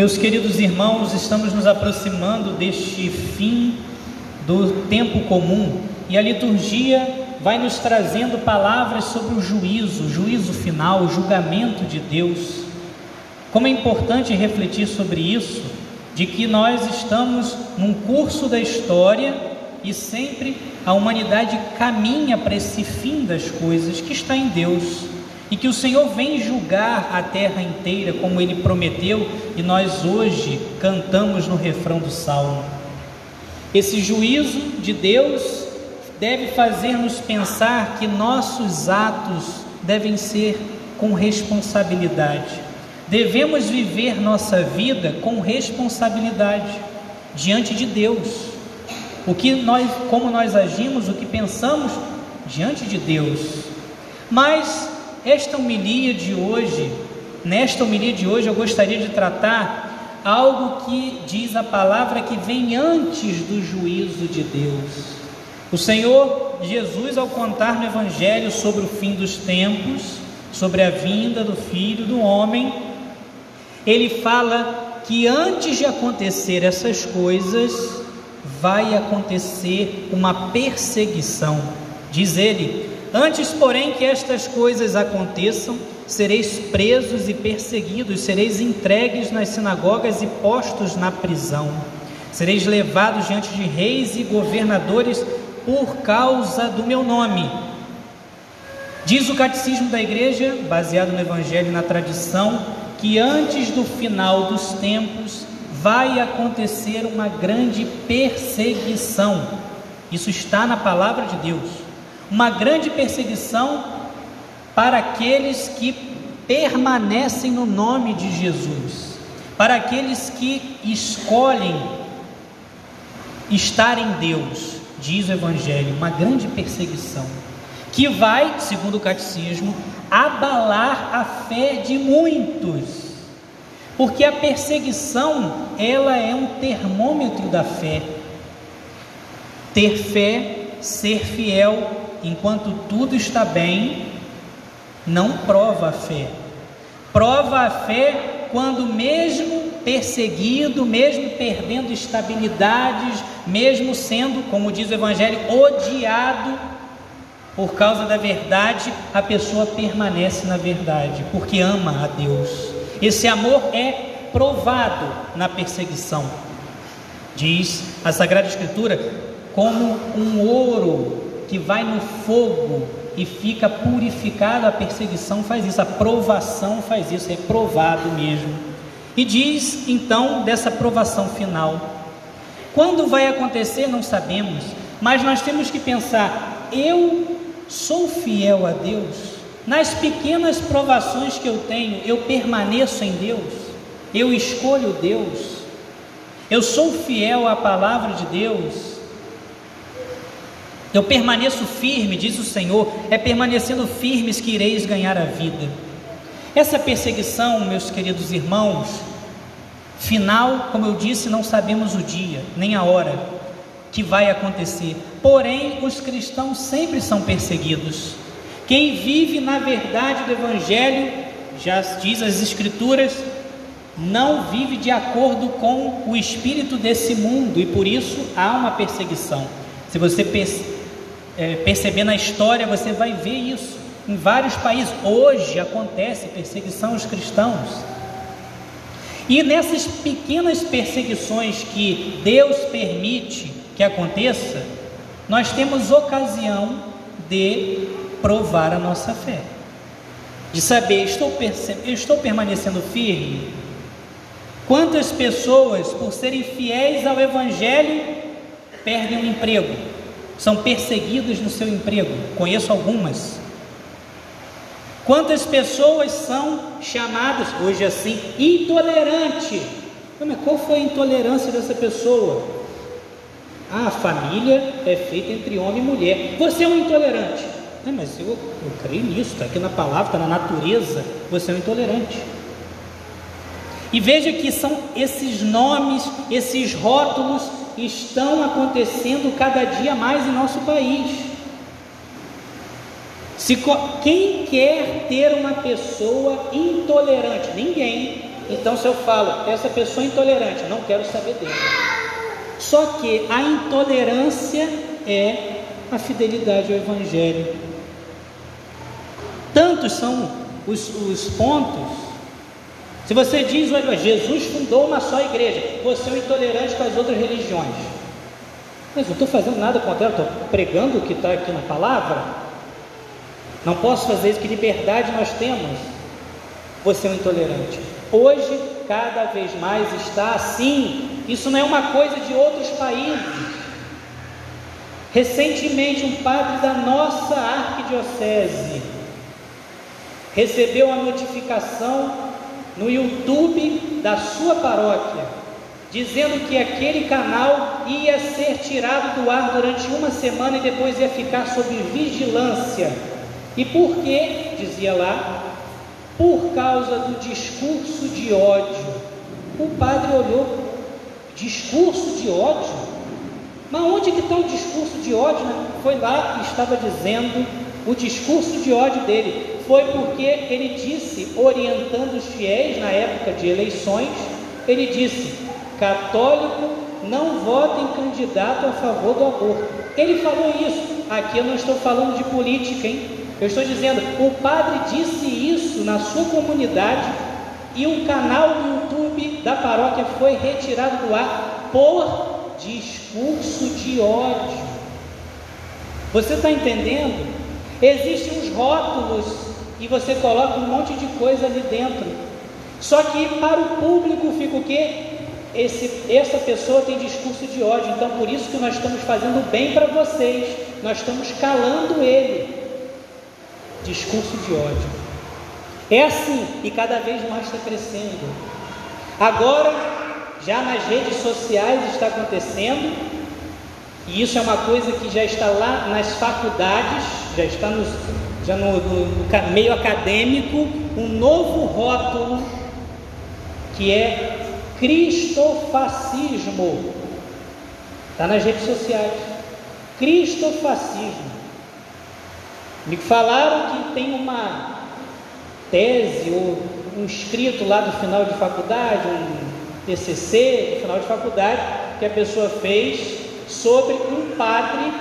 Meus queridos irmãos, estamos nos aproximando deste fim do tempo comum e a liturgia vai nos trazendo palavras sobre o juízo, o juízo final, o julgamento de Deus. Como é importante refletir sobre isso, de que nós estamos num curso da história e sempre a humanidade caminha para esse fim das coisas que está em Deus e que o Senhor vem julgar a terra inteira como ele prometeu e nós hoje cantamos no refrão do salmo. Esse juízo de Deus deve fazer-nos pensar que nossos atos devem ser com responsabilidade. Devemos viver nossa vida com responsabilidade diante de Deus. O que nós, como nós agimos, o que pensamos diante de Deus. Mas esta homilia de hoje, nesta homilia de hoje, eu gostaria de tratar algo que diz a palavra que vem antes do juízo de Deus. O Senhor Jesus, ao contar no Evangelho sobre o fim dos tempos, sobre a vinda do Filho do Homem, ele fala que antes de acontecer essas coisas, vai acontecer uma perseguição. Diz ele: Antes, porém, que estas coisas aconteçam, sereis presos e perseguidos, sereis entregues nas sinagogas e postos na prisão. Sereis levados diante de reis e governadores por causa do meu nome. Diz o catecismo da igreja, baseado no evangelho e na tradição, que antes do final dos tempos vai acontecer uma grande perseguição. Isso está na palavra de Deus uma grande perseguição para aqueles que permanecem no nome de Jesus, para aqueles que escolhem estar em Deus, diz o Evangelho, uma grande perseguição, que vai, segundo o catecismo, abalar a fé de muitos, porque a perseguição ela é um termômetro da fé. Ter fé, ser fiel enquanto tudo está bem, não prova a fé. Prova a fé quando, mesmo perseguido, mesmo perdendo estabilidades, mesmo sendo, como diz o Evangelho, odiado por causa da verdade, a pessoa permanece na verdade, porque ama a Deus. Esse amor é provado na perseguição. Diz a Sagrada Escritura, como um ouro que vai no fogo e fica purificado, a perseguição faz isso, a provação faz isso, é provado mesmo. E diz então dessa provação final. Quando vai acontecer, não sabemos, mas nós temos que pensar: eu sou fiel a Deus? Nas pequenas provações que eu tenho, eu permaneço em Deus? Eu escolho Deus? Eu sou fiel à palavra de Deus? Eu permaneço firme, diz o Senhor, é permanecendo firmes que ireis ganhar a vida. Essa perseguição, meus queridos irmãos, final, como eu disse, não sabemos o dia, nem a hora que vai acontecer. Porém, os cristãos sempre são perseguidos. Quem vive na verdade do Evangelho, já diz as Escrituras, não vive de acordo com o espírito desse mundo e por isso há uma perseguição. Se você é, perceber na história, você vai ver isso. Em vários países, hoje acontece perseguição aos cristãos. E nessas pequenas perseguições que Deus permite que aconteça, nós temos ocasião de provar a nossa fé. De saber, estou, estou permanecendo firme? Quantas pessoas, por serem fiéis ao Evangelho, perdem o emprego? São perseguidos no seu emprego. Conheço algumas. Quantas pessoas são chamadas hoje assim intolerante? Mas qual foi a intolerância dessa pessoa? Ah, a família é feita entre homem e mulher. Você é um intolerante. Mas eu, eu creio nisso, está aqui na palavra, está na natureza. Você é um intolerante. E veja que são esses nomes, esses rótulos estão acontecendo cada dia mais em nosso país. Se, quem quer ter uma pessoa intolerante? Ninguém. Então, se eu falo, essa pessoa é intolerante, não quero saber dele. Só que a intolerância é a fidelidade ao Evangelho. Tantos são os, os pontos. Se você diz, olha, Jesus fundou uma só igreja, você é um intolerante com as outras religiões. Mas não estou fazendo nada contra ela, estou pregando o que está aqui na palavra. Não posso fazer isso, que liberdade nós temos. Você é um intolerante. Hoje, cada vez mais está assim. Isso não é uma coisa de outros países. Recentemente, um padre da nossa arquidiocese recebeu a notificação no YouTube da sua paróquia, dizendo que aquele canal ia ser tirado do ar durante uma semana e depois ia ficar sob vigilância. E por quê? Dizia lá, por causa do discurso de ódio. O padre olhou, discurso de ódio? Mas onde que está o discurso de ódio? Né? Foi lá que estava dizendo o discurso de ódio dele. Foi porque ele disse, orientando os fiéis na época de eleições, ele disse: católico não vota em candidato a favor do aborto. Ele falou isso. Aqui eu não estou falando de política, hein? Eu estou dizendo, o padre disse isso na sua comunidade e o canal do YouTube da paróquia foi retirado do ar por discurso de ódio. Você está entendendo? Existem uns rótulos e você coloca um monte de coisa ali dentro. Só que para o público fica o quê? Esse, essa pessoa tem discurso de ódio, então por isso que nós estamos fazendo bem para vocês, nós estamos calando ele. Discurso de ódio. É assim, e cada vez mais está crescendo. Agora, já nas redes sociais está acontecendo, e isso é uma coisa que já está lá nas faculdades, já está no, já no, no, no meio acadêmico, um novo rótulo que é cristofascismo. Está nas redes sociais. Cristofascismo. Me falaram que tem uma tese ou um escrito lá do final de faculdade, um TCC, no final de faculdade, que a pessoa fez sobre um padre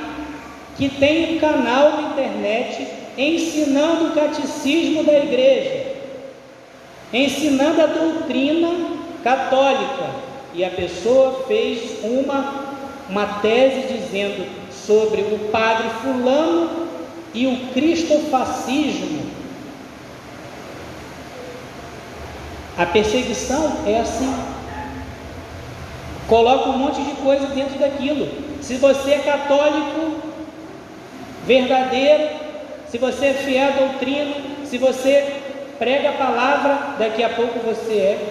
que tem um canal na internet ensinando o catecismo da igreja, ensinando a doutrina católica. E a pessoa fez uma, uma tese dizendo sobre o padre fulano e o cristofascismo. A perseguição é assim. Coloca um monte de coisa dentro daquilo. Se você é católico verdadeiro, se você é fiel à doutrina, se você prega a palavra, daqui a pouco você é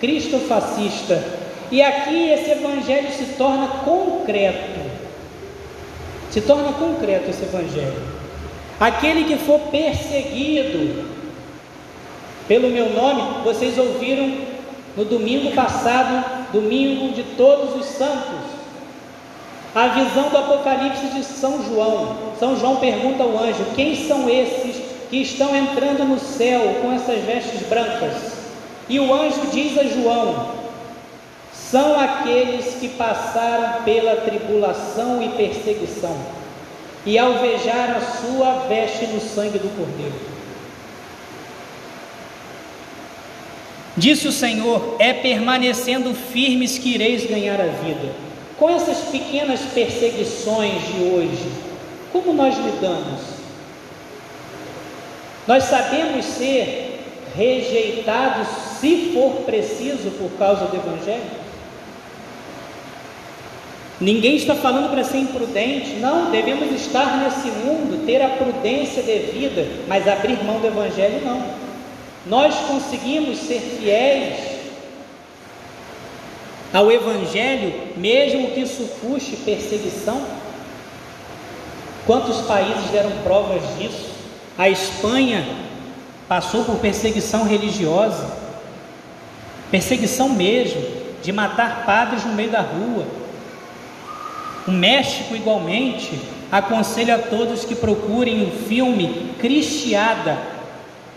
cristofascista. E aqui esse evangelho se torna concreto. Se torna concreto esse evangelho. Aquele que for perseguido pelo meu nome, vocês ouviram no domingo passado domingo de todos os santos. A visão do Apocalipse de São João. São João pergunta ao anjo: Quem são esses que estão entrando no céu com essas vestes brancas? E o anjo diz a João: São aqueles que passaram pela tribulação e perseguição e alvejaram a sua veste no sangue do Cordeiro. Disse o Senhor: É permanecendo firmes que ireis ganhar a vida. Com essas pequenas perseguições de hoje, como nós lidamos? Nós sabemos ser rejeitados, se for preciso, por causa do Evangelho? Ninguém está falando para ser imprudente, não, devemos estar nesse mundo, ter a prudência devida, mas abrir mão do Evangelho não. Nós conseguimos ser fiéis ao Evangelho, mesmo que isso puxe perseguição? Quantos países deram provas disso? A Espanha passou por perseguição religiosa, perseguição mesmo, de matar padres no meio da rua. O México, igualmente, aconselho a todos que procurem o filme Cristiada,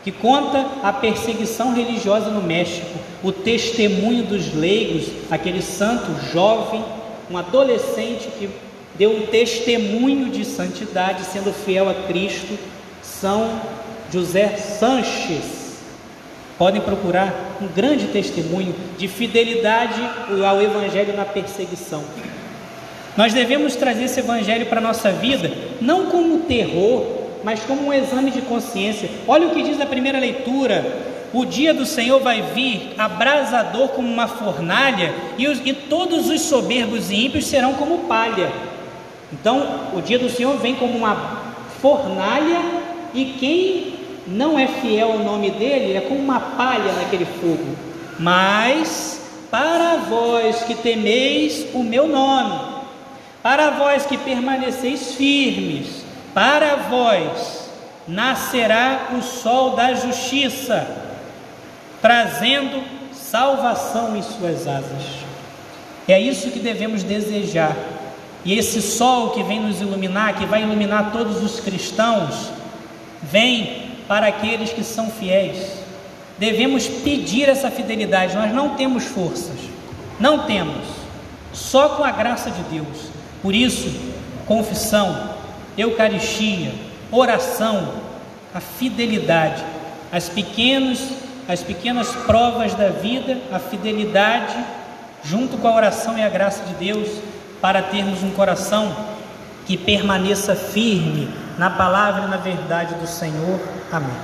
que conta a perseguição religiosa no México, o testemunho dos leigos, aquele santo jovem, um adolescente que deu um testemunho de santidade, sendo fiel a Cristo, São José Sanches. Podem procurar um grande testemunho de fidelidade ao Evangelho na perseguição. Nós devemos trazer esse Evangelho para a nossa vida, não como terror, mas como um exame de consciência. Olha o que diz a primeira leitura: o dia do Senhor vai vir abrasador como uma fornalha, e, os, e todos os soberbos e ímpios serão como palha. Então, o dia do Senhor vem como uma fornalha, e quem não é fiel ao nome dele é como uma palha naquele fogo. Mas para vós que temeis o meu nome, para vós que permaneceis firmes, para vós nascerá o sol da justiça, trazendo salvação em suas asas. É isso que devemos desejar. E esse sol que vem nos iluminar, que vai iluminar todos os cristãos, vem para aqueles que são fiéis. Devemos pedir essa fidelidade. Nós não temos forças, não temos, só com a graça de Deus. Por isso, confissão, Eucaristia, oração, a fidelidade, as pequenos, as pequenas provas da vida, a fidelidade junto com a oração e a graça de Deus para termos um coração que permaneça firme na palavra e na verdade do Senhor. Amém.